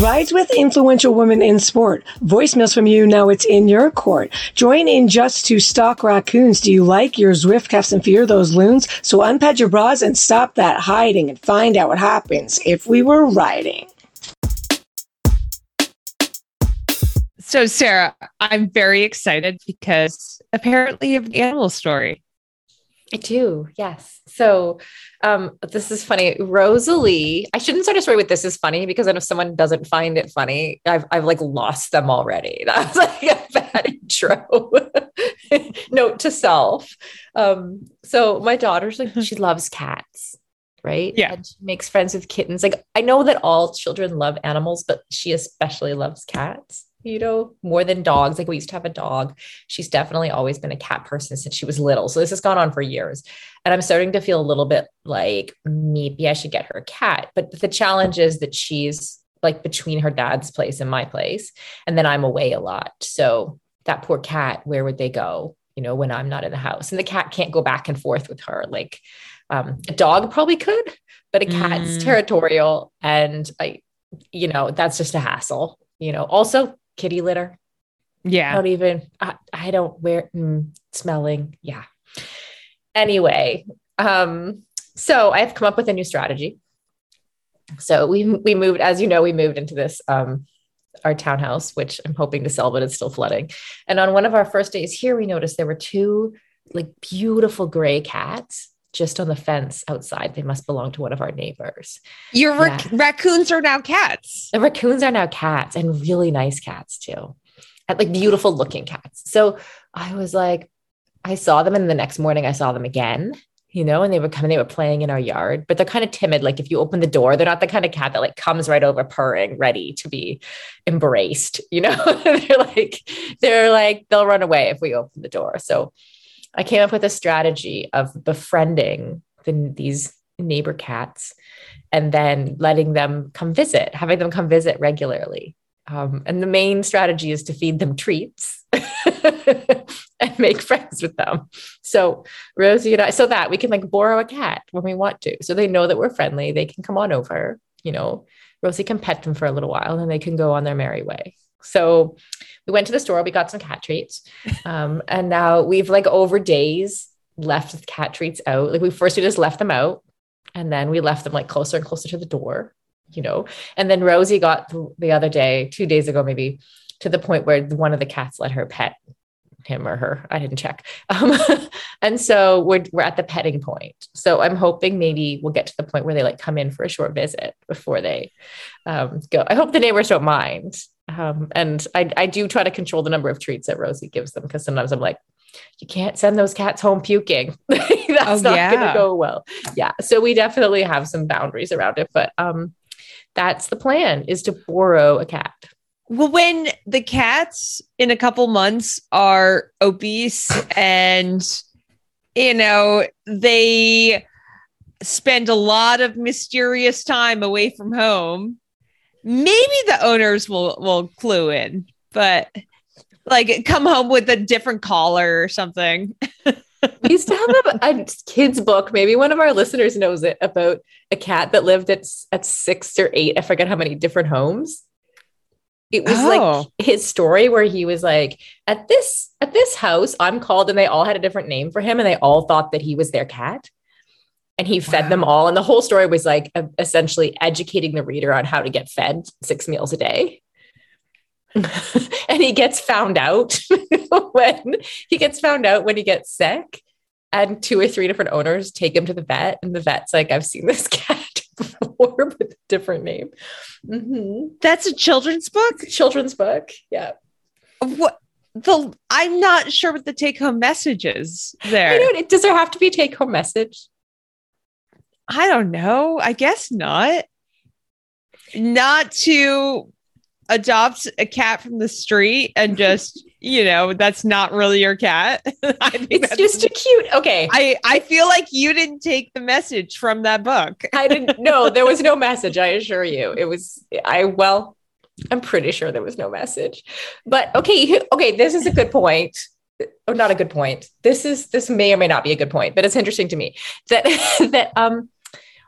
Rides with influential women in sport. Voicemails from you. Now it's in your court. Join in just to stalk raccoons. Do you like your Zwift cuffs and fear those loons? So unpad your bras and stop that hiding and find out what happens if we were riding. So, Sarah, I'm very excited because apparently you have an animal story. I do, yes. So, um, this is funny. Rosalie, I shouldn't start a story with this is funny because then if someone doesn't find it funny, I've, I've like lost them already. That's like a bad intro. Note to self. Um, so, my daughter's like, she loves cats right? Yeah. And she makes friends with kittens. Like I know that all children love animals, but she especially loves cats you know, more than dogs. Like we used to have a dog. She's definitely always been a cat person since she was little. So this has gone on for years. And I'm starting to feel a little bit like maybe I should get her a cat. But the challenge is that she's like between her dad's place and my place. And then I'm away a lot. So that poor cat, where would they go? You know, when I'm not in the house. And the cat can't go back and forth with her. Like um, a dog probably could, but a cat's mm. territorial. And I, you know, that's just a hassle. You know, also kitty litter. Yeah. I don't even, I, I don't wear mm, smelling. Yeah. Anyway, um, so I've come up with a new strategy. So we we moved, as you know, we moved into this um our townhouse, which I'm hoping to sell, but it's still flooding. And on one of our first days here, we noticed there were two like beautiful gray cats just on the fence outside. They must belong to one of our neighbors. Your rac- yeah. raccoons are now cats. The raccoons are now cats and really nice cats too. And like beautiful looking cats. So I was like, I saw them and the next morning I saw them again, you know, and they were coming, they were playing in our yard, but they're kind of timid. Like if you open the door, they're not the kind of cat that like comes right over purring, ready to be embraced, you know, they're like, they're like, they'll run away if we open the door. So I came up with a strategy of befriending the, these neighbor cats and then letting them come visit, having them come visit regularly. Um, and the main strategy is to feed them treats and make friends with them. So Rosie and I, so that we can like borrow a cat when we want to. So they know that we're friendly. They can come on over, you know, Rosie can pet them for a little while and they can go on their merry way. So we went to the store, we got some cat treats. Um, and now we've like over days left the cat treats out. Like we first we just left them out and then we left them like closer and closer to the door, you know. And then Rosie got the other day, two days ago maybe, to the point where one of the cats let her pet him or her. I didn't check. Um, and so we're, we're at the petting point. So I'm hoping maybe we'll get to the point where they like come in for a short visit before they um, go. I hope the neighbors don't mind. Um, and I, I do try to control the number of treats that Rosie gives them because sometimes I'm like, you can't send those cats home puking. That's oh, not yeah. going to go well. Yeah. So we definitely have some boundaries around it, but um, that's the plan is to borrow a cat. Well, when the cats in a couple months are obese and, you know, they spend a lot of mysterious time away from home, maybe the owners will will clue in, but like come home with a different collar or something. we used to have a, a, kid's book. Maybe one of our listeners knows it about a cat that lived at at six or eight. I forget how many different homes. It was oh. like his story where he was like, at this at this house, I'm called, and they all had a different name for him, and they all thought that he was their cat and he fed wow. them all. And the whole story was like essentially educating the reader on how to get fed six meals a day. and he gets found out when he gets found out when he gets sick. And two or three different owners take him to the vet, and the vet's like, I've seen this cat before with a different name. Mm-hmm. That's a children's book? Children's book. Yeah. What? The I'm not sure what the take home message is there. Does there have to be a take home message? I don't know. I guess not. Not to adopt a cat from the street and just you know, that's not really your cat. It's just a cute. Okay. I, I feel like you didn't take the message from that book. I didn't know there was no message. I assure you, it was. I well, I'm pretty sure there was no message. But okay, okay, this is a good point. Oh, not a good point. This is this may or may not be a good point, but it's interesting to me that that um,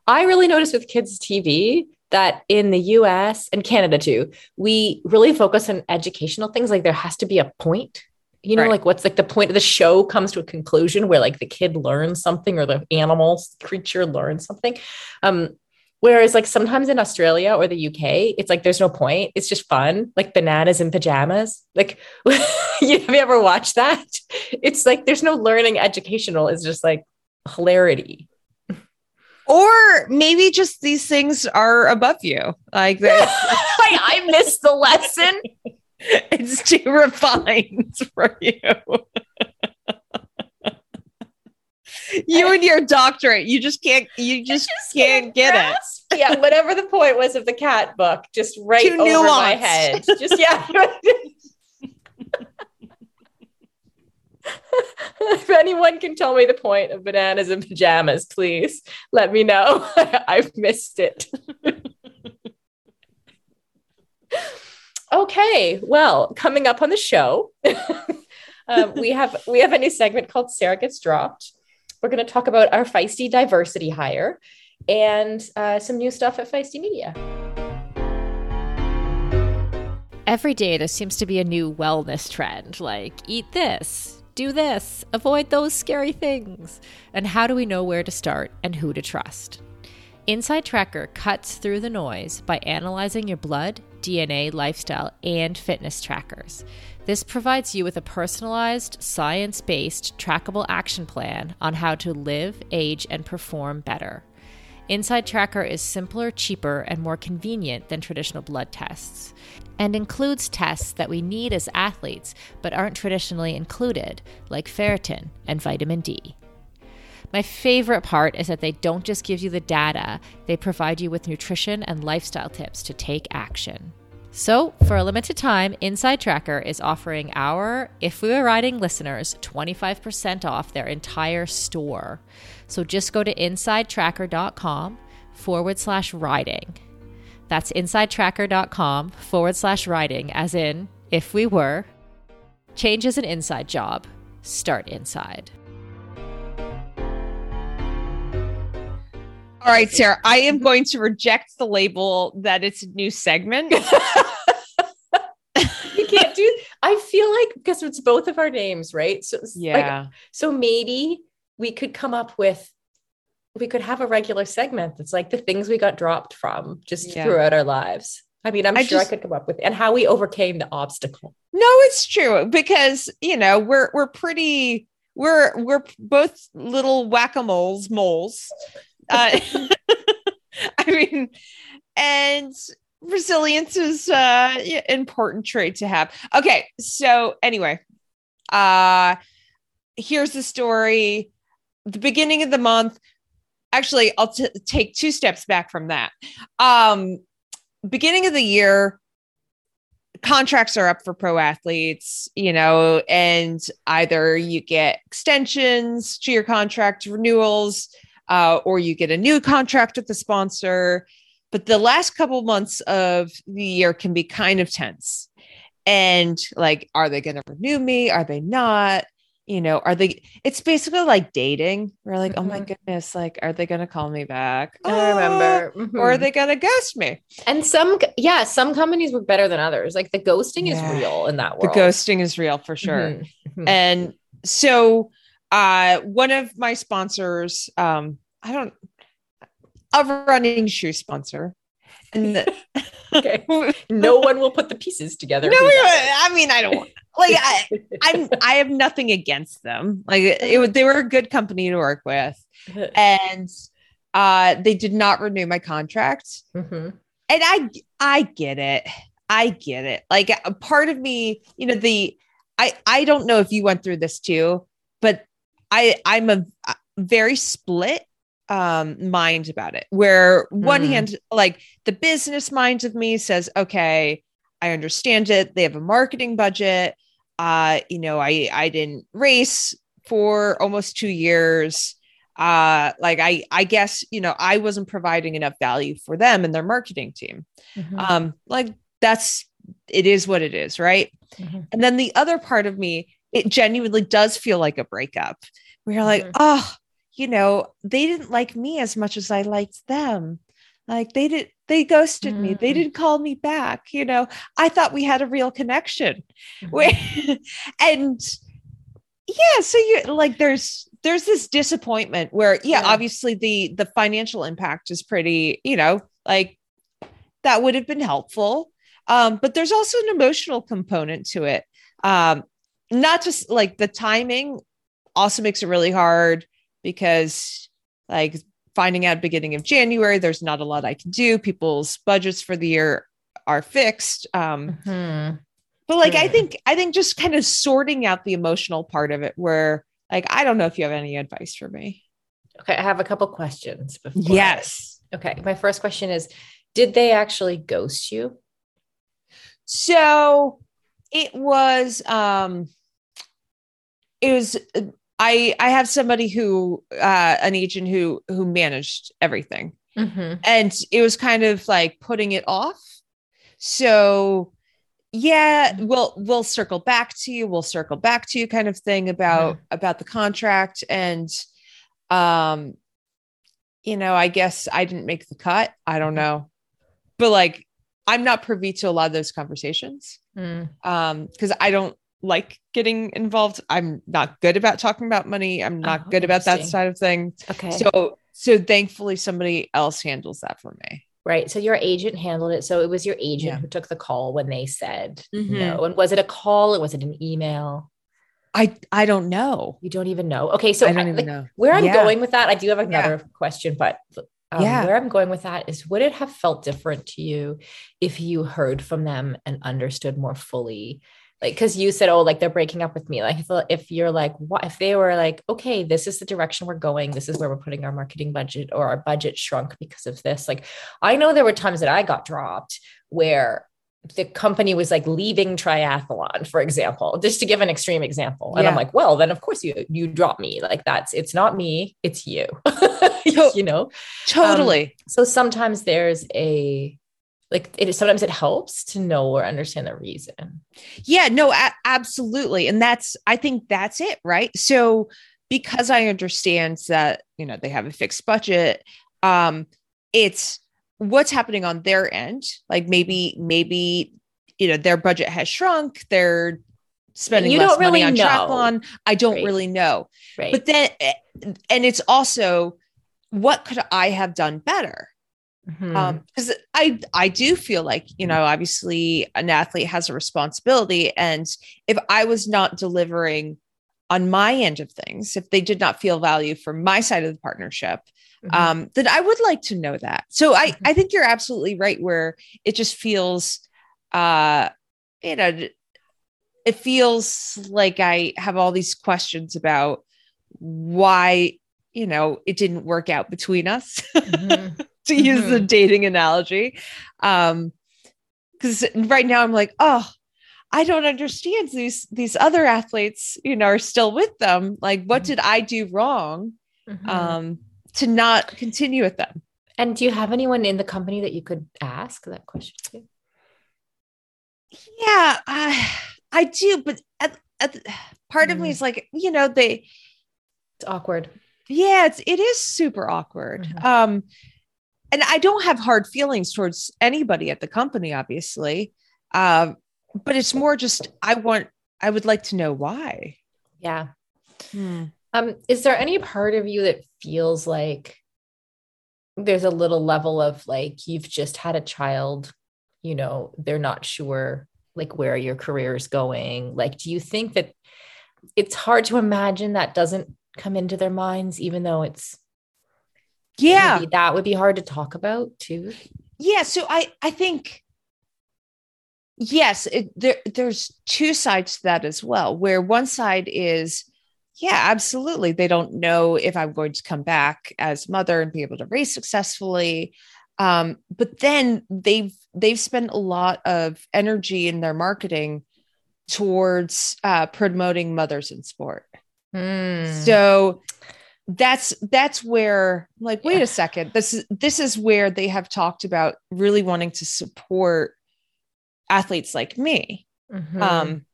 I really noticed with kids TV that in the U.S. and Canada too, we really focus on educational things. Like there has to be a point. You know, Right. like what's like the point of the show comes to a conclusion where like the kid learns something or the animal creature learns something. Um, whereas like sometimes in Australia or the UK, it's like there's no point. It's just fun, like bananas in pajamas. Like, you have you ever watched that? It's like there's no learning educational. It's just like hilarity. Or maybe just these things are above you. Like that I, I missed the lesson. it's too refined for you. you and your doctorate, you just can't you just, can't get it. Yeah, whatever the point was of the cat book, just right Too over my head. Just yeah. If anyone can tell me the point of bananas and pajamas, please let me know. I've missed it. okay, well, coming up on the show, um, we have we have a new segment called Sarah Gets Dropped. We're going to talk about our feisty diversity hire and uh, some new stuff at Feisty Media. Every day there seems to be a new wellness trend like eat this, do this, avoid those scary things. And how do we know where to start and who to trust? Inside Tracker cuts through the noise by analyzing your blood, DNA, lifestyle, and fitness trackers. This provides you with a personalized, science based, trackable action plan on how to live, age, and perform better. Inside Tracker is simpler, cheaper, and more convenient than traditional blood tests, and includes tests that we need as athletes but aren't traditionally included, like ferritin and vitamin D. My favorite part is that they don't just give you the data, they provide you with nutrition and lifestyle tips to take action. So, for a limited time, Inside Tracker is offering our If We Were Riding listeners 25% off their entire store. So just go to insidetracker.com forward slash riding. That's insidetracker.com forward slash riding, as in, if we were. Change is an inside job. Start inside. All right, Sarah, I am going to reject the label that it's a new segment. you can't do I feel like because it's both of our names, right? So it's like so maybe we could come up with we could have a regular segment that's like the things we got dropped from just Yeah. throughout our lives. I mean, I'm I sure just- I could come up with and how we overcame the obstacle. No, it's true because you know we're we're pretty we're we're both little whack-a-moles moles. Uh, I mean, and resilience is uh important trait to have. Okay, so anyway, uh here's the story. The beginning of the month. Actually, I'll t- take two steps back from that. Um beginning of the year, contracts are up for pro athletes, you know, and either you get extensions to your contract renewals, uh, or you get a new contract with the sponsor. But the last couple months of the year can be kind of tense. And like, are they going to renew me? Are they not? You know, are they? It's basically like dating. We're like, oh my Mhm. goodness, like, are they going to call me back? I remember. Uh, Or are Mhm. they going to ghost me? and some yeah, some companies work better than others. Like the ghosting Yeah. is real in that world. The ghosting is real for sure. Mhm. Mhm. and so uh one of my sponsors um i don't a running shoe sponsor and the, okay. No one will put the pieces together. no i mean i don't like I, i'm i have nothing against them like it, was they were a good company to work with and uh they did not renew my contract Mhm. and I I get it. I get it. Like a part of me, you know, the I I don't know if you went through this too, but I I'm a very split um mind about it. Where one Mm. hand like the business mind of me says, "Okay, I understand it. They have a marketing budget. uh, you know, I I didn't race for almost two years. Uh, like I I guess you know I wasn't providing enough value for them and their marketing team. Mhm. Um, like that's it is what it is, right? Mhm. And then the other part of me, it genuinely does feel like a breakup where you're like, Mhm. oh, you know, they didn't like me as much as I liked them. Like they did, they ghosted me. They Mm. didn't call me back. You know, I thought we had a real connection. Mhm. And yeah, so you like there's there's this disappointment where yeah, Yeah. obviously the the financial impact is pretty, you know, like that would have been helpful. Um, but there's also an emotional component to it. Um, not just like the timing also makes it really hard because like finding out beginning of January, there's not a lot I can do. People's budgets for the year are fixed. Um, Mhm. but like I Hmm. think I think just kind of sorting out the emotional part of it where like I don't know if you have any advice for me. Okay, I have a couple questions. Before Yes. Okay, my first question is Did they actually ghost you? So it was um it was I I have somebody who uh an agent who who managed everything Mm-hmm. and it was kind of like putting it off. So yeah, we'll we'll circle back to you, we'll circle back to you kind of thing about about the contract and um you know, I guess I didn't make the cut. I don't know. But like I'm not privy to a lot of those conversations Mm. um because i don't like getting involved i'm not good about talking about money i'm not Oh, good about that side of things Okay. so so thankfully somebody else handles that for me right. So your agent handled it. So it was your agent Yeah. who took the call when they said Mhm. no. And was it a call or was it an email? i i don't know You don't even know. Okay. So i don't I- even like, know where I'm Yeah. going with that, I do have another question, but um, Yeah. where I'm going with that is would it have felt different to you if you heard from them and understood more fully? Like, because you said, oh, like they're breaking up with me. Like, if, if you're like, what if they were like, okay, this is the direction we're going, this is where we're putting our marketing budget, or our budget shrunk because of this. Like, I know there were times that I got dropped where the company was like leaving triathlon, for example, just to give an extreme example. And I'm like, well, then of course you you drop me. Like that's it's not me, it's you. You know? Um, totally So sometimes there's a like it sometimes it helps to know or understand the reason. yeah no a- absolutely and that's i think that's it right so because i understand that you know they have a fixed budget um it's what's happening on their end like maybe maybe you know their budget has shrunk they're spending You less don't money really on know. triathlon i don't Right. really know Right. but then eh, and it's also what could i have done better Mhm. um because i i do feel like you know obviously an athlete has a responsibility and if i was not delivering on my end of things if they did not feel value from my side of the partnership Mhm. um then i would like to know that so i Mhm. i think you're absolutely right where it just feels uh you know it feels like i have all these questions about why you know it didn't work out between us To use the dating analogy. Um, because right now I'm like, oh, I don't understand these these other athletes, you know, are still with them. Like, what Mhm. did I do wrong Mhm. um to not continue with them? and do you have anyone in the company that you could ask that question to? Yeah, I I do, but at, at, part of me Mm. is like, you know, they It's awkward. yeah, it's it is super awkward. Mhm. Um, and I don't have hard feelings towards anybody at the company, obviously. Um, but it's more just I want I would like to know why. Yeah. Um, is there any part of you that feels like there's a little level of like you've just had a child, you know, they're not sure like where your career is going? Like, do you think that it's hard to imagine that doesn't come into their minds, even though it's Yeah, maybe that would be hard to talk about too? yeah. So I I think yes, it, there there's two sides to that as well. Where one side is yeah, absolutely. They don't know if I'm going to come back as mother and be able to race successfully. Um, but then they've they've spent a lot of energy in their marketing towards uh, promoting mothers in sport. Mm. So that's that's where I'm like wait Yeah. a second this is this is where they have talked about really wanting to support athletes like me Mhm. um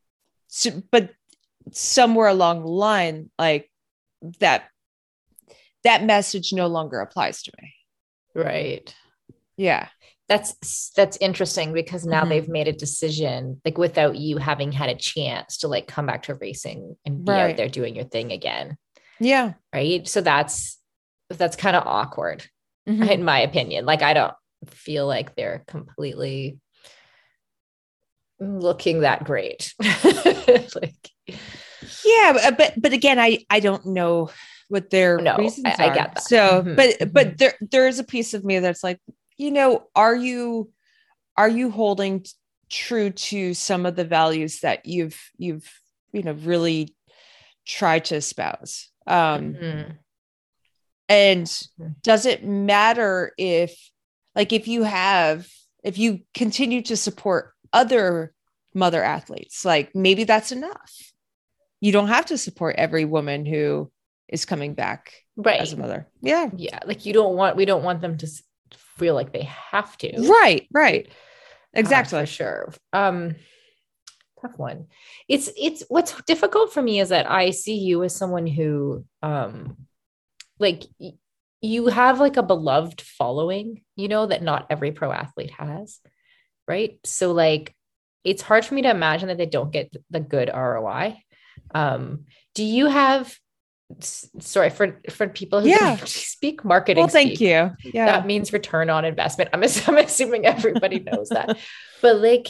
so, but somewhere along the line like that that message no longer applies to me right. yeah That's that's interesting because now Mhm. they've made a decision, like without you having had a chance to like come back to racing and be Right. out there doing your thing again. Yeah Right. So that's that's kind of awkward. Mhm. in my opinion. Like I don't feel like they're completely looking that great. like yeah but- but again i i don't know what their No, reasons I- I get that. so Mhm, but mhm. but there there is a piece of me that's like you know are you are you holding t- true to some of the values that you've you've you know really tried to espouse um mhm, and Mhm. does it matter if like if you have if you continue to support other mother athletes like maybe that's enough you don't have to support every woman who is coming back right. as a mother yeah yeah. Like you don't want we don't want them to feel like they have to. right right Uh, exactly for sure. Um tough one. It's it's what's difficult for me is that I see you as someone who um like you have like a beloved following, you know, that not every pro athlete has. Right? So like it's hard for me to imagine that they don't get the good ROI. Um do you have sorry for for people who Yeah. speak marketing well thank speak, you yeah that means return on investment. I'm, I'm assuming everybody knows that. But like,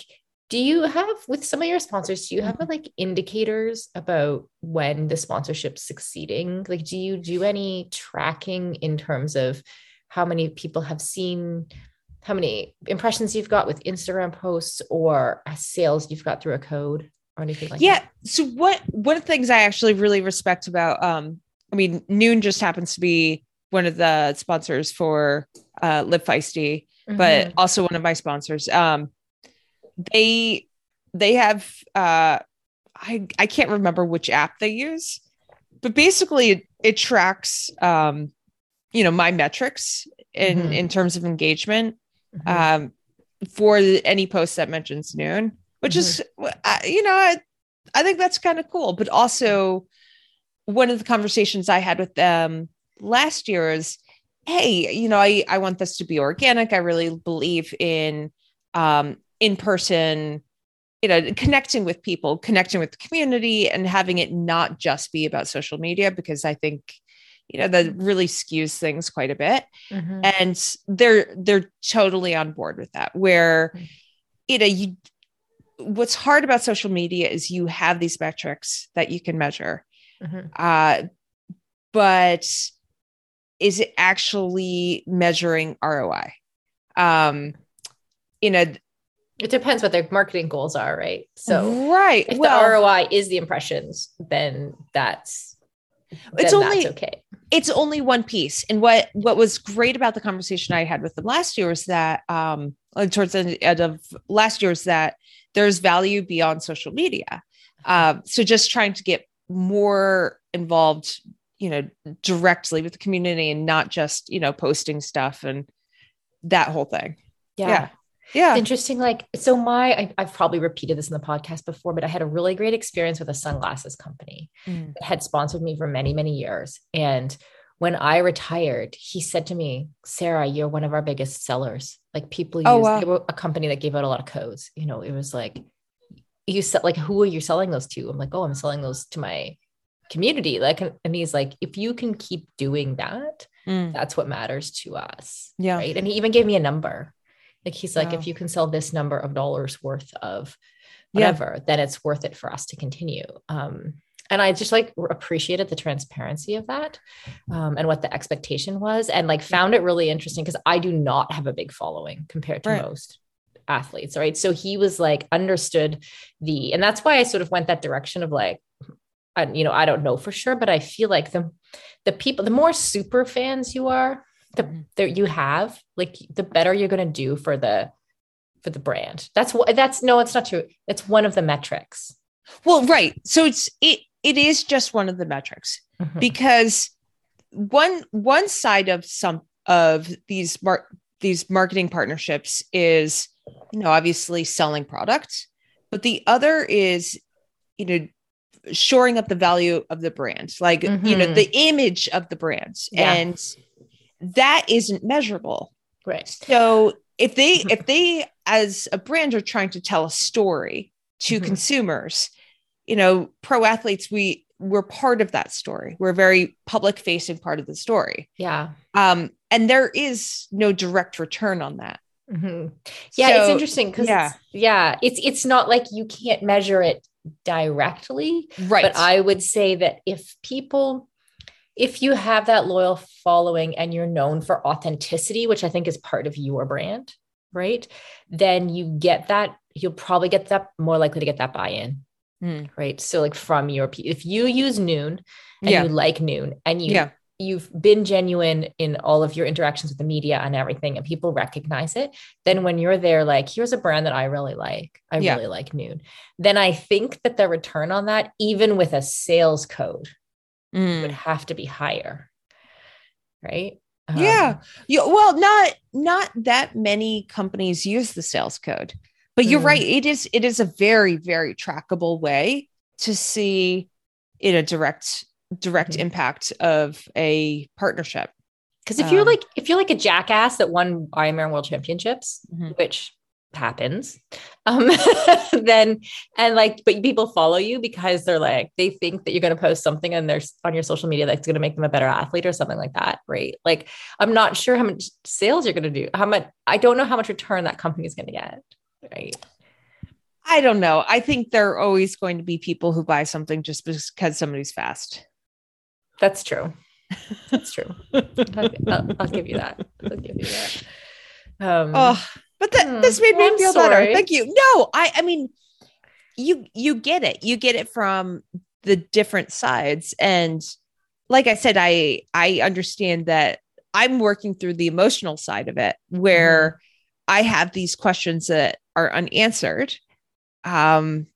do you have with some of your sponsors, do you have like indicators about when the sponsorship's succeeding? Like, do you do any tracking in terms of how many people have seen, how many impressions you've got with Instagram posts or sales you've got through a code or anything like that? yeah so what one of the things i actually really respect about um i mean Nuun just happens to be one of the sponsors for uh live feisty but Mhm. also one of my sponsors um they they have uh i i can't remember which app they use but basically it, it tracks um you know my metrics in Mhm. in terms of engagement Mhm. um for any post that mentions Nuun which is uh, you know I, I think that's kind of cool but also one of the conversations i had with them last year is hey you know i i want this to be organic i really believe in um in person you know connecting with people connecting with the community and having it not just be about social media because i think you know that really skews things quite a bit Mhm. and they're they're totally on board with that where Mm. you know you what's hard about social media is you have these metrics that you can measure Mhm. uh but is it actually measuring roi um you know It depends what their marketing goals are, right? So right. if well the ROI is the impressions, then that's It's then only- that's okay. it's only one piece. And what what was great about the conversation i had with them last year was that um towards the end of last year was that there's value beyond social media. Um so just trying to get more involved you know directly with the community and not just you know posting stuff and that whole thing. Yeah. Yeah It's interesting. Like, so my, I, I've probably repeated this in the podcast before, but I had a really great experience with a sunglasses company Mm. that had sponsored me for many, many years. And when I retired, he said to me, Sarah, you're one of our biggest sellers. Like people use Oh, wow. they were a company that gave out a lot of codes. You know, it was like, you said like who are you selling those to? I'm like, oh, I'm selling those to my community. Like, and he's like, if you can keep doing that, Mm. that's what matters to us. Yeah. Right. And he even gave me a number. Like he's like, Wow. if you can sell this number of dollars worth of Yeah. whatever, then it's worth it for us to continue. Um, and I just like appreciated the transparency of that um, and what the expectation was, and like found it really interesting because I do not have a big following compared to Right. most athletes. Right. So he was like, understood the, and that's why I sort of went that direction of like, I, you know, I don't know for sure, but I feel like the the people, the more super fans you are, the Mhm. that you have, like the better you're going to do for the for the brand. That's what that's no, it's not true. It's one of the metrics, Well, right. So it's it it is just one of the metrics Mhm. because one one side of some of these mar- these marketing partnerships is you know obviously selling product but the other is you know shoring up the value of the brand like you know Mhm. the image of the brand Yeah. and that isn't measurable right. so if they if they as a brand are trying to tell a story to Mhm. consumers, you know, pro athletes we we're part of that story. We're a very public facing part of the story. Yeah. Um and there is no direct return on that. Mhm. Yeah, it's interesting because yeah. yeah. yeah, it's it's not like you can't measure it directly, Right. but I would say that if people if you have that loyal following and you're known for authenticity, which I think is part of your brand, right? Then you get that you'll probably get that more likely to get that buy-in, Mm. right? So like from your if you use Nuun and Yeah. you like Nuun and you Yeah. you've been genuine in all of your interactions with the media and everything and people recognize it then when you're there like here's a brand that i really like i Yeah. really like Nuun then i think that the return on that even with a sales code Mm. would have to be higher right Um, Yeah. Yeah, well, not not that many companies use the sales code. But you're Mm. right. It is it is a very, very trackable way to see in a direct direct Mhm. impact of a partnership. because if you're Um, like if you're like a jackass that won ironman world championships Mhm. which happens um then and like but people follow you because they're like they think that you're going to post something on their on your social media that's going to make them a better athlete or something like that right? Like i'm not sure how much sales you're going to do how much i don't know how much return that company is going to get right? I don't know. I think there are always going to be people who buy something just because somebody's fast. that's true. That's true. I'll, I'll, give you that. I'll give you that. Um Oh, but that Hmm. this made me feel sorry. better. Thank you. No, I I mean you you get it. You get it from the different sides and like I said I I understand that I'm working through the emotional side of it where I have these questions that are unanswered. Um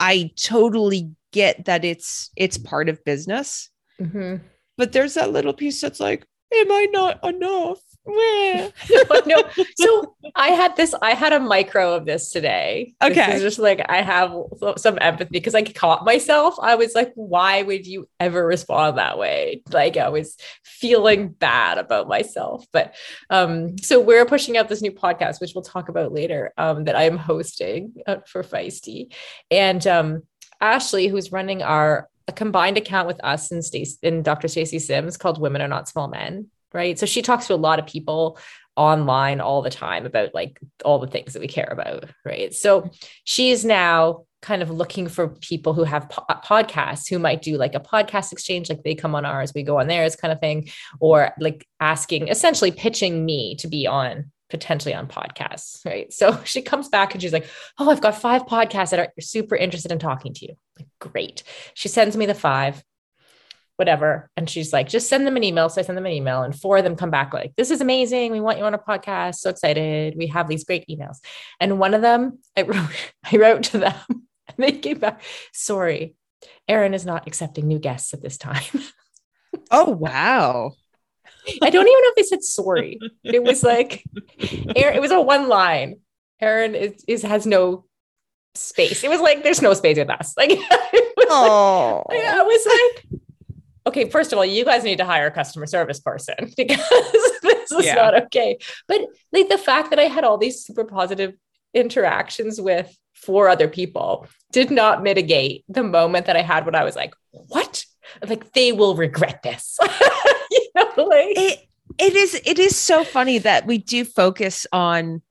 I totally get that it's it's part of business, mhm. but there's that little piece that's like am I not enough? Meh. no. So I had this, I had a micro of this today. This Okay. is just like I have some empathy because I caught myself. I was like, why would you ever respond that way? Like I was feeling bad about myself. But um, so we're pushing out this new podcast, which we'll talk about later, um, that I'm hosting uh, for Feisty. And um Ashley, who's running our a combined account with us and Stacy and Dr. Stacy Sims called Women Are Not Small Men, right? So she talks to a lot of people online all the time about like all the things that we care about, right? So she's now kind of looking for people who have po- podcasts who might do like a podcast exchange, like they come on ours, we go on theirs kind of thing, or like asking, essentially pitching me to be on potentially on podcasts, right? So she comes back and she's like, "Oh, I've got five podcasts that are super interested in talking to you." Like, great. She sends me the five whatever. And she's like, just send them an email. So I send them an email, and four of them come back like, this is amazing. We want you on a podcast. So excited. We have these great emails. And one of them, I wrote, I wrote to them, and they came back, sorry, Erin is not accepting new guests at this time. Oh wow. I don't even know if they said sorry. It was like, Erin, it was a one line. Erin is, is has no space. It was like, there's no space with us. Like, it was like Oh. I was like, okay, first of all, you guys need to hire a customer service person because this is Yeah. not okay. But like the fact that I had all these super positive interactions with four other people did not mitigate the moment that I had when I was like, what? Like they will regret this. you know, like it it is it is so funny that we do focus on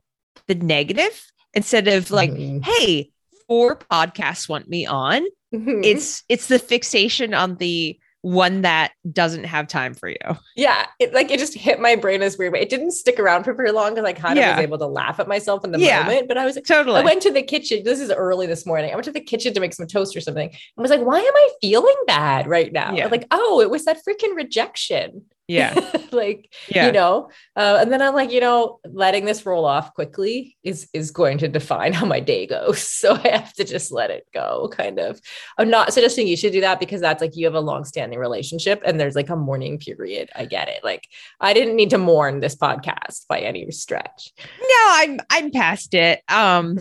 the negative instead of like Mhm. hey four podcasts want me on Mhm. it's it's the fixation on the one that doesn't have time for you yeah, it like it just hit my brain as weird way. It didn't stick around for very long because I kind of Yeah. was able to laugh at myself in the Yeah. moment. But I was totally I went to the kitchen. This is early this morning. I went to the kitchen to make some toast or something. and was like, why am I feeling bad right now? Yeah. Like, oh, it was that freaking rejection. Yeah. like Yeah. you know uh, and then i'm like you know letting this roll off quickly is is going to define how my day goes so i have to just let it go kind of i'm not suggesting you should do that because that's like you have a long-standing relationship and there's like a mourning period i get it like i didn't need to mourn this podcast by any stretch No, I'm I'm past it. Um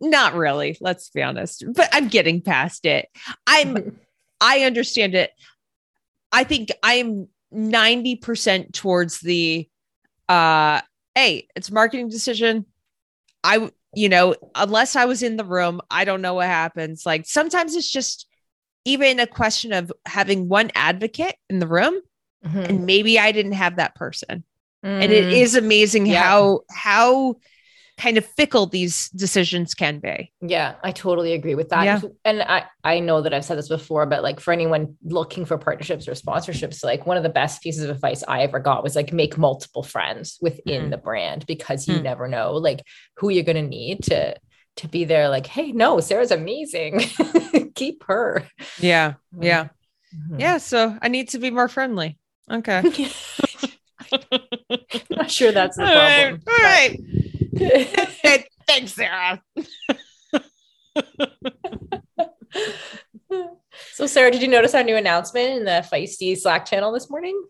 not really, let's be honest. But I'm getting past it. I'm I understand it. I think I'm 90% towards the uh hey, it's a marketing decision. I you know, unless I was in the room, I don't know what happens. Like sometimes it's just even a question of having one advocate in the room Mhm. and maybe I didn't have that person and it Mm. amazing Yeah. how how kind of fickle these decisions can be Yeah, I totally agree with that. Yeah. And I, I know that I've said this before, but like for anyone looking for partnerships or sponsorships, like one of the best pieces of advice I ever got was like make multiple friends within Mhm. the brand because you Mm. never know like who you're gonna need to to be there. Like, hey, no, Sarah's amazing. Keep her. yeah yeah Mhm. yeah so i need to be more friendly okay Not sure that's the all right problem. all right thanks sarah. So, Sarah, did you notice our new announcement in the Feisty Slack channel this morning?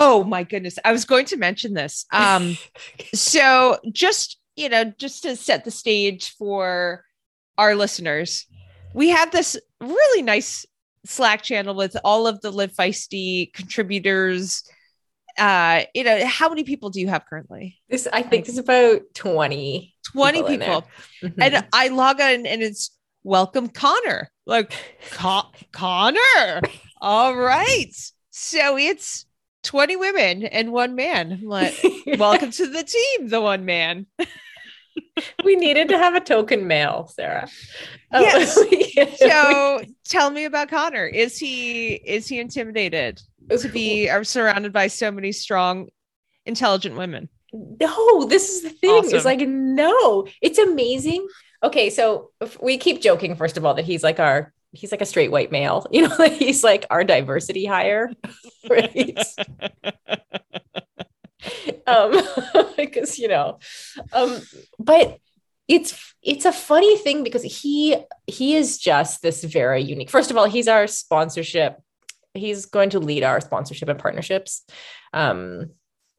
oh my goodness. I was going to mention this. Um so just you know just to set the stage for our listeners we have this really nice slack channel with all of the live feisty contributors uh you know how many people do you have currently This I think is about 20. 20 People people. Mhm. and i log on and it's welcome connor like Con- connor all right so it's 20 women and one man like welcome to the team the one man we needed to have a token male, Sarah. Oh, Yes. so tell me about connor is he is he intimidated to be are surrounded by so many strong intelligent women no, this is the thing. Awesome. It's like, no, it's amazing. Okay, so we keep joking, first of all, that he's like our he's like a straight white male, you know, he's like our diversity hire, right? um because you know um but it's it's a funny thing because he he is just this very unique first of all he's our sponsorship he's going to lead our sponsorship and partnerships um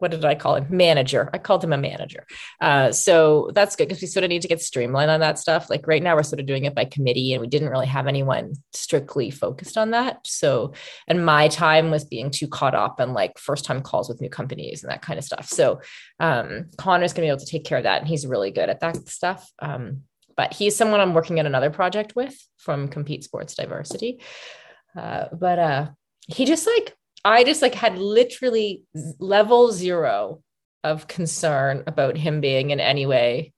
what did I call him? Manager. I called him a manager. Uh, so that's good because we sort of need to get streamlined on that stuff. Like right now, we're sort of doing it by committee, and we didn't really have anyone strictly focused on that. So, and my time was being too caught up in like first time calls with new companies and that kind of stuff. So, um, Connor's going to be able to take care of that, and he's really good at that stuff. Um, but he's someone I'm working on another project with from Compete Sports Diversity. Uh, but uh, he just like I just like had literally level zero of concern about him being in any way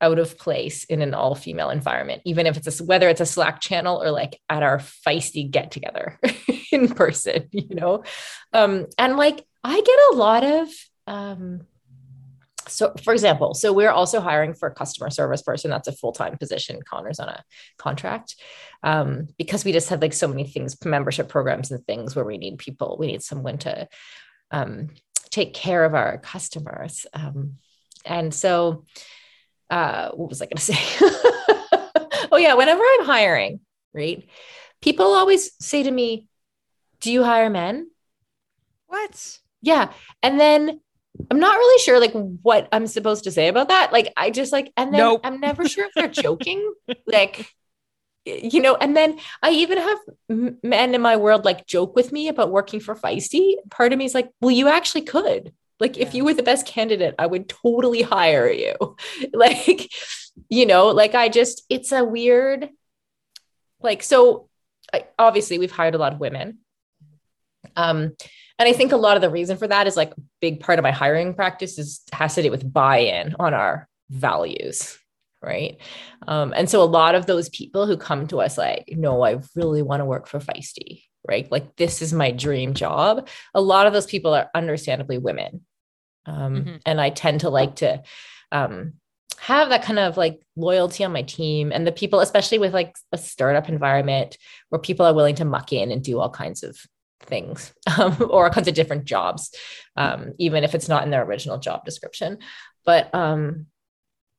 out of place in an all female environment, even if it's a, whether it's a Slack channel or like at our feisty get together in person, you know? Um, and like I get a lot of, um, so for example, so we're also hiring for a customer service person. That's a full-time position. Connor's on a contract um, because we just had like so many things, membership programs and things where we need people, we need someone to um, take care of our customers. Um, and so, uh, what was I going to say? oh, yeah, whenever I'm hiring, right, people always say to me, Do you hire men? what Yeah. And then I'm not really sure like what I'm supposed to say about that. Like I just like and then Nope. I'm never sure if they're joking. like you know, and then I even have men in my world like joke with me about working for Feisty. Part of me is like, well, you actually could. Like, if you were the best candidate, I would totally hire you. like, you know, like I just, it's a weird, like, so I, obviously we've hired a lot of women. Um, and I think a lot of the reason for that is like a big part of my hiring practice is has to do with buy-in on our values. Right. Um, and so a lot of those people who come to us like, no, I really want to work for Feisty, right? Like this is my dream job. A lot of those people are understandably women. Um, Mhm. and I tend to like to um have that kind of like loyalty on my team and the people, especially with like a startup environment where people are willing to muck in and do all kinds of things um, or all kinds of different jobs, um, even if it's not in their original job description. But um,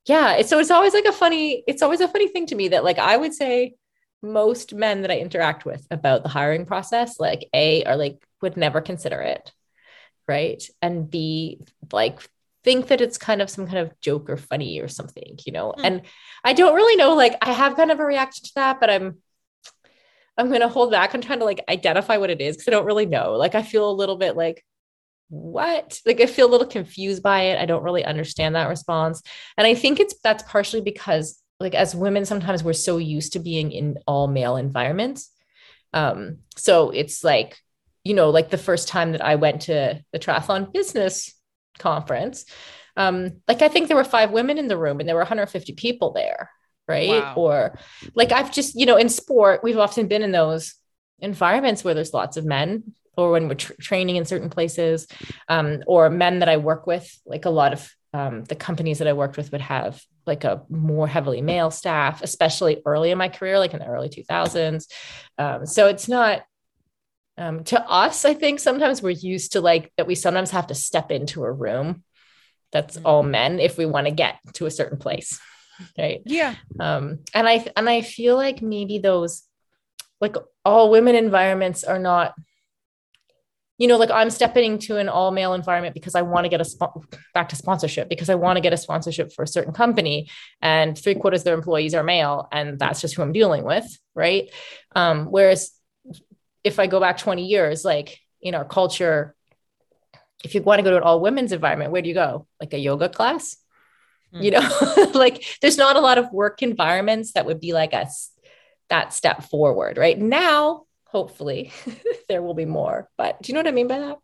yeah, it's, so it's always like a funny, it's always a funny thing to me that like I would say most men that I interact with about the hiring process, like A, are like would never consider it, right? And B, like think that it's kind of some kind of joke or funny or something, you know? Mm. And I don't really know, like I have kind of a reaction to that, but I'm I'm going to hold back on trying to like identify what it is because I don't really know. Like I feel a little bit like what? Like I feel a little confused by it. I don't really understand that response. And I think it's that's partially because like as women sometimes we're so used to being in all male environments. Um so it's like you know like the first time that I went to the triathlon business conference um like I think there were five women in the room and there were 150 people there right wow. or like i've just you know in sport we've often been in those environments where there's lots of men or when we're tra- training in certain places um, or men that i work with like a lot of um, the companies that i worked with would have like a more heavily male staff especially early in my career like in the early 2000s um, so it's not um, to us i think sometimes we're used to like that we sometimes have to step into a room that's mm-hmm. all men if we want to get to a certain place right. Yeah. Um and i and i feel like maybe those like all women environments are not you know like i'm stepping into an all male environment because i want to get a sp- back to sponsorship because i want to get a sponsorship for a certain company and three quarters of their employees are male and that's just who i'm dealing with right? Um whereas if i go back 20 years like in our culture if you want to go to an all women's environment where do you go? Like a yoga class mm. you know like there's not a lot of work environments that would be like us that step forward right now hopefully there will be more but do you know what i mean by that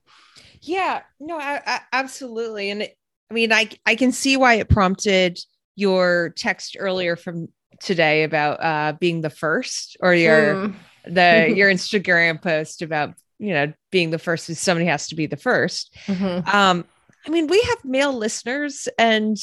yeah no I, I, absolutely and it, i mean i i can see why it prompted your text earlier from today about uh being the first or your mm. the your instagram post about you know being the first somebody has to be the 1st mm-hmm. um i mean we have male listeners and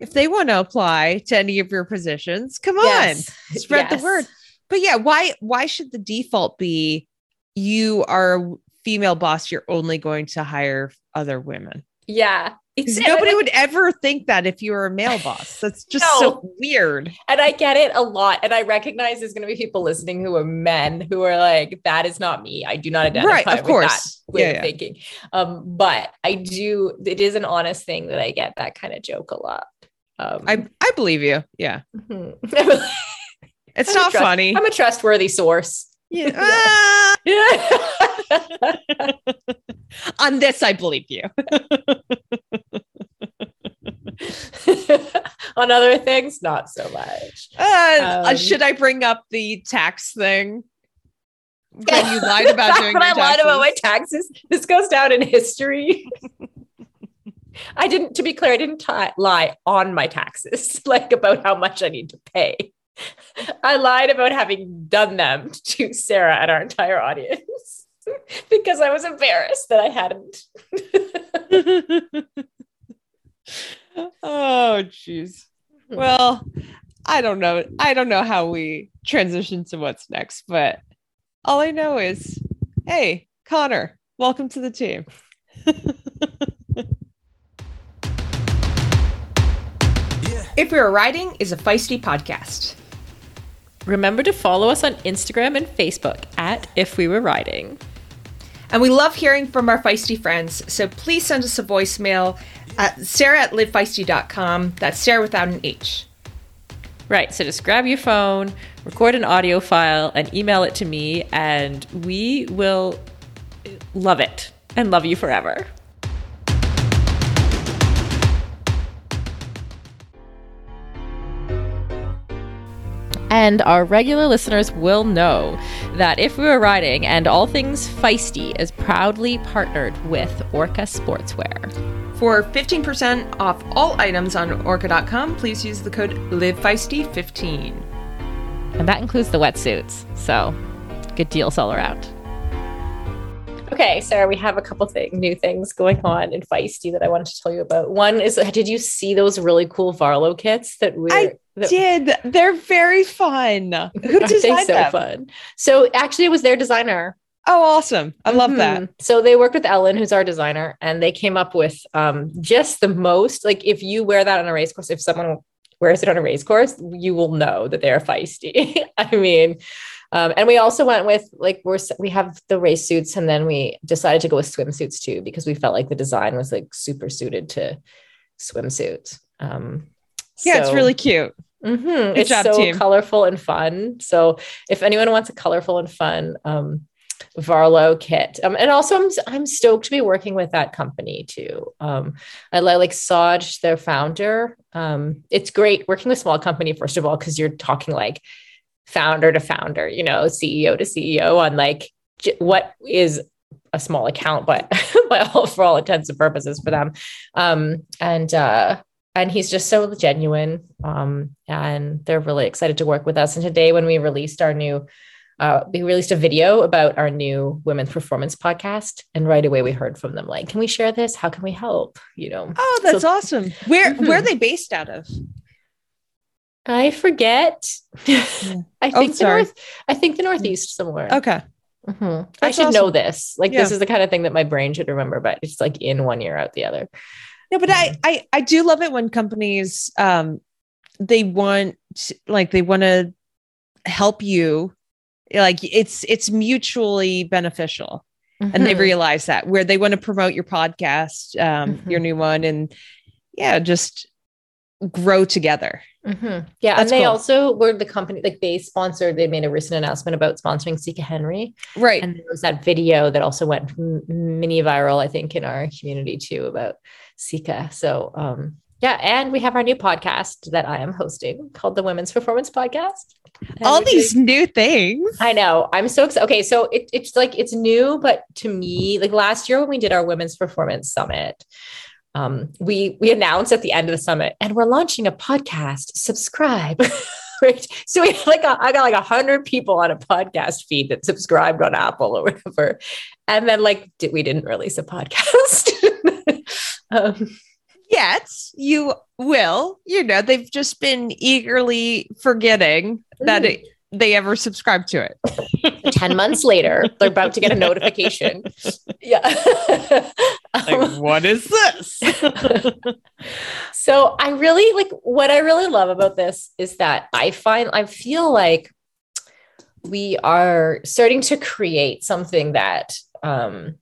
if they want to apply to any of your positions, come yes. on, spread yes. the word. But yeah, why why should the default be you are a female boss, you're only going to hire other women? Yeah. Nobody would ever think that if you were a male boss. That's just no. so weird. And I get it a lot. And I recognize there's going to be people listening who are men who are like, that is not me. I do not identify right, of with course. that way yeah, yeah. thinking. Um, but I do, it is an honest thing that I get that kind of joke a lot. Um, I I believe you. Yeah. Mm-hmm. it's I'm not trust- funny. I'm a trustworthy source. Yeah. On this, I believe you. On other things, not so much. Uh, um, should I bring up the tax thing? When you lied about doing when I lied about my taxes. This goes down in history. I didn't, to be clear, I didn't t- lie on my taxes, like about how much I need to pay. I lied about having done them to Sarah and our entire audience because I was embarrassed that I hadn't. oh, jeez. Hmm. Well, I don't know. I don't know how we transition to what's next, but all I know is, hey, Connor, welcome to the team. If We Were Riding is a feisty podcast. Remember to follow us on Instagram and Facebook at If We Were Riding. And we love hearing from our feisty friends, so please send us a voicemail at sarah at livefeisty.com. That's Sarah without an H. Right, so just grab your phone, record an audio file, and email it to me, and we will love it and love you forever. And our regular listeners will know that If We Were Riding and All Things Feisty is proudly partnered with Orca Sportswear. For 15% off all items on orca.com, please use the code LiveFeisty15. And that includes the wetsuits. So, good deals all around. Okay, Sarah, we have a couple thing, new things going on in Feisty that I wanted to tell you about. One is, did you see those really cool Varlo kits that we? I that, did. They're very fun. Who designed so them? fun? So actually, it was their designer. Oh, awesome. I love that. Mhm. So they worked with Ellen, who's our designer, and they came up with um, just the most like if you wear that on a race course, if someone wears it on a race course, you will know that they're feisty. I mean, um, and we also went with like we're we have the race suits, and then we decided to go with swimsuits too because we felt like the design was like super suited to swimsuits. Um, Yeah, it's really cute. Mhm. Good It's job, so team. colorful and fun. So if anyone wants a colorful and fun um, Varlo kit, um, and also I'm I'm stoked to be working with that company too. Um, I li- like Saj, their founder. Um, it's great working with small company first of all because you're talking like founder to founder, you know, CEO to CEO on like j- what is a small account, but all for all intents and purposes for them. Um, and uh, and he's just so genuine. Um, and they're really excited to work with us. And today, when we released our new, uh, we released a video about our new women's performance podcast, and right away we heard from them like, "Can we share this? How can we help?" You know, Oh, that's So- awesome. Where Mhm. where are they based out of? I forget. I Oh, think the north. I think the northeast somewhere. Okay. Mhm. I should know this. Like this is the kind of thing that my brain should remember, but it's like in one year out the other. No, but I, I I do love it when companies um they want like they want to help you like it's it's mutually beneficial and they Mhm. realize that where they want to promote your podcast um Mhm. your new one and yeah just grow together Mhm. Yeah, That's and they cool. also were the company like they sponsored. They made a recent announcement about sponsoring Sika Henry, right and there was that video that also went mini viral, I think, in our community too about Sika. So, um, yeah, and we have our new podcast that I am hosting called the Women's Performance Podcast. And all these doing- new things I know. I'm so excited. Okay, so it, it's like it's new, but to me, like last year when we did our Women's Performance Summit, um, we we announced at the end of the summit, and we're launching a podcast. Subscribe. right. So we like a, I got like a hundred people on a podcast feed that subscribed on Apple or whatever, and then like did, we didn't release a podcast. um, yet you will you know they've just been eagerly forgetting that it, they ever subscribed to it 10 months later, they're about to get a notification. Yeah. Um, what is this so I really like what I really love about this is that I find I feel like we are starting to create something that um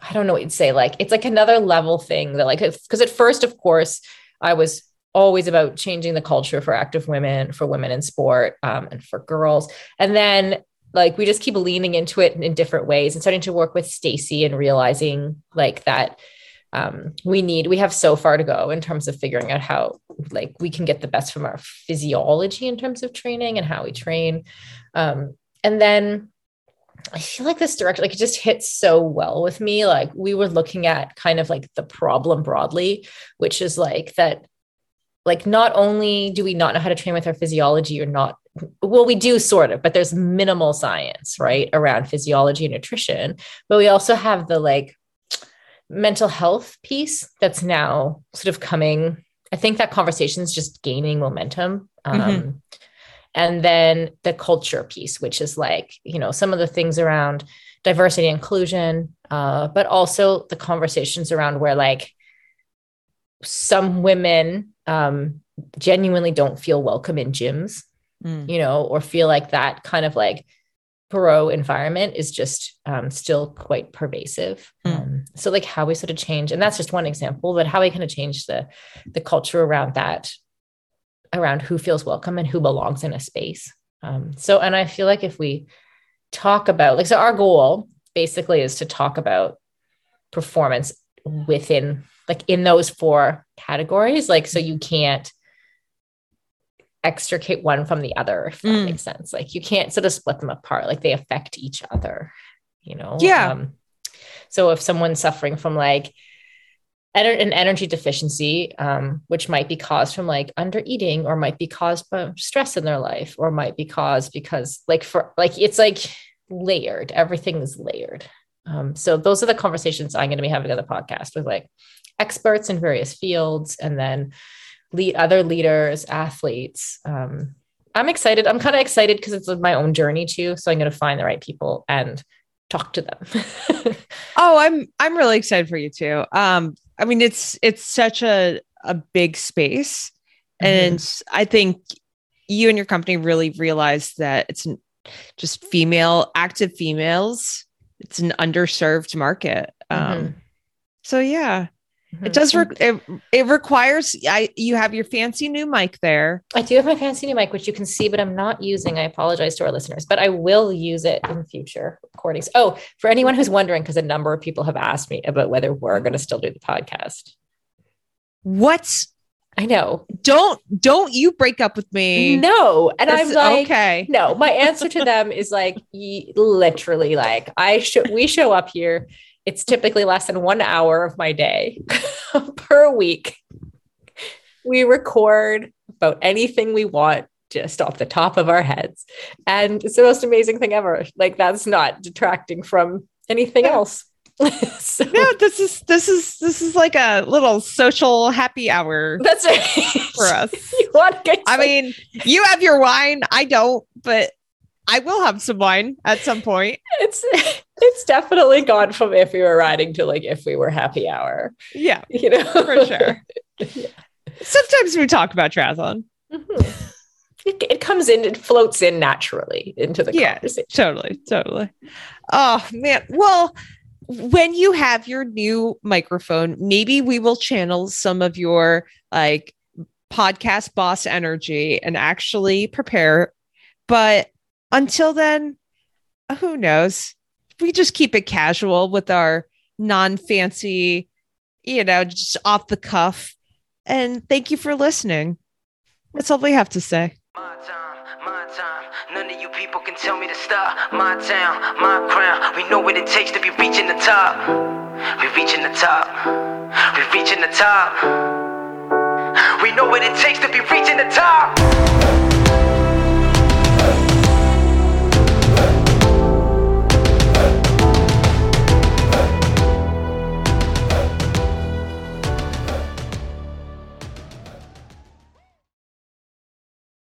I don't know what you'd say like it's like another level thing that like because at first of course I was always about changing the culture for active women for women in sport um, and for girls. And then like we just keep leaning into it in, in different ways and starting to work with Stacy and realizing like that um, we need we have so far to go in terms of figuring out how like we can get the best from our physiology in terms of training and how we train. Um, and then i feel like this direction like it just hits so well with me. Like we were looking at kind of like the problem broadly which is like that like not only do we not know how to train with our physiology or not well we do sort of but there's minimal science right around physiology and nutrition. But we also have the like mental health piece that's now sort of coming. I think that conversation is just gaining momentum. Um, Mhm. And then the culture piece which is like you know some of the things around diversity inclusion uh, but also the conversations around where like some women um, genuinely don't feel welcome in gyms Mm. you know, or feel like that kind of like pro environment is just um, still quite pervasive. Mm. Um, so like how we sort of change, and that's just one example, but how we kind of change the the culture around that, around who feels welcome and who belongs in a space. Um, so, and I feel like if we talk about like, so our goal basically is to talk about performance within like in those four categories. Like, so you can't extricate one from the other, if that Mm. makes sense. Like you can't sort of split them apart. Like they affect each other, you know? Yeah. Um, so if someone's suffering from like an energy deficiency, um, which might be caused from like under eating or might be caused by stress in their life or might be caused because like for like it's like layered, everything is layered. Um, so those are the conversations I'm going to be having on the podcast with like experts in various fields and then lead other leaders, athletes. Um, I'm excited. I'm kind of excited because it's my own journey too. So I'm going to find the right people and talk to them. oh, I'm I'm really excited for you too. Um, I mean, it's it's such a a big space, mm-hmm. and I think you and your company really realized that it's just female active females. It's an underserved market. Um, mm-hmm. So yeah, Mm-hmm. It does. Re- it, it requires. I you have your fancy new mic there. I do have my fancy new mic, which you can see, but I'm not using. I apologize to our listeners, but I will use it in future recordings. Oh, for anyone who's wondering, because a number of people have asked me about whether we're going to still do the podcast. What? I know. Don't don't you break up with me? No. And I'm like, okay. No, my answer to them is like literally like I should we show up here it's typically less than one hour of my day per week. We record about anything we want just off the top of our heads. And it's the most amazing thing ever. Like that's not detracting from anything yeah. else. so, no, this is this is this is like a little social happy hour. That's right for us. you want to get I mean, you have your wine, I don't, but I will have some wine at some point. It's it's definitely gone from if we were riding to like if we were happy hour. Yeah, you know, for sure. yeah. Sometimes we talk about triathlon. Mm-hmm. It, it, comes in, it floats in naturally into the yeah, conversation. Totally, totally. Oh man. Well, when you have your new microphone, maybe we will channel some of your like podcast boss energy and actually prepare. But until then, who knows? We just keep it casual with our non fancy, you know, just off the cuff. And thank you for listening. That's all we have to say. My time, my time. None of you people can tell me to stop. My town, my crown. We know what it takes to be reaching the top. We're reaching the top. We're reaching the top. We know what it takes to be reaching the top.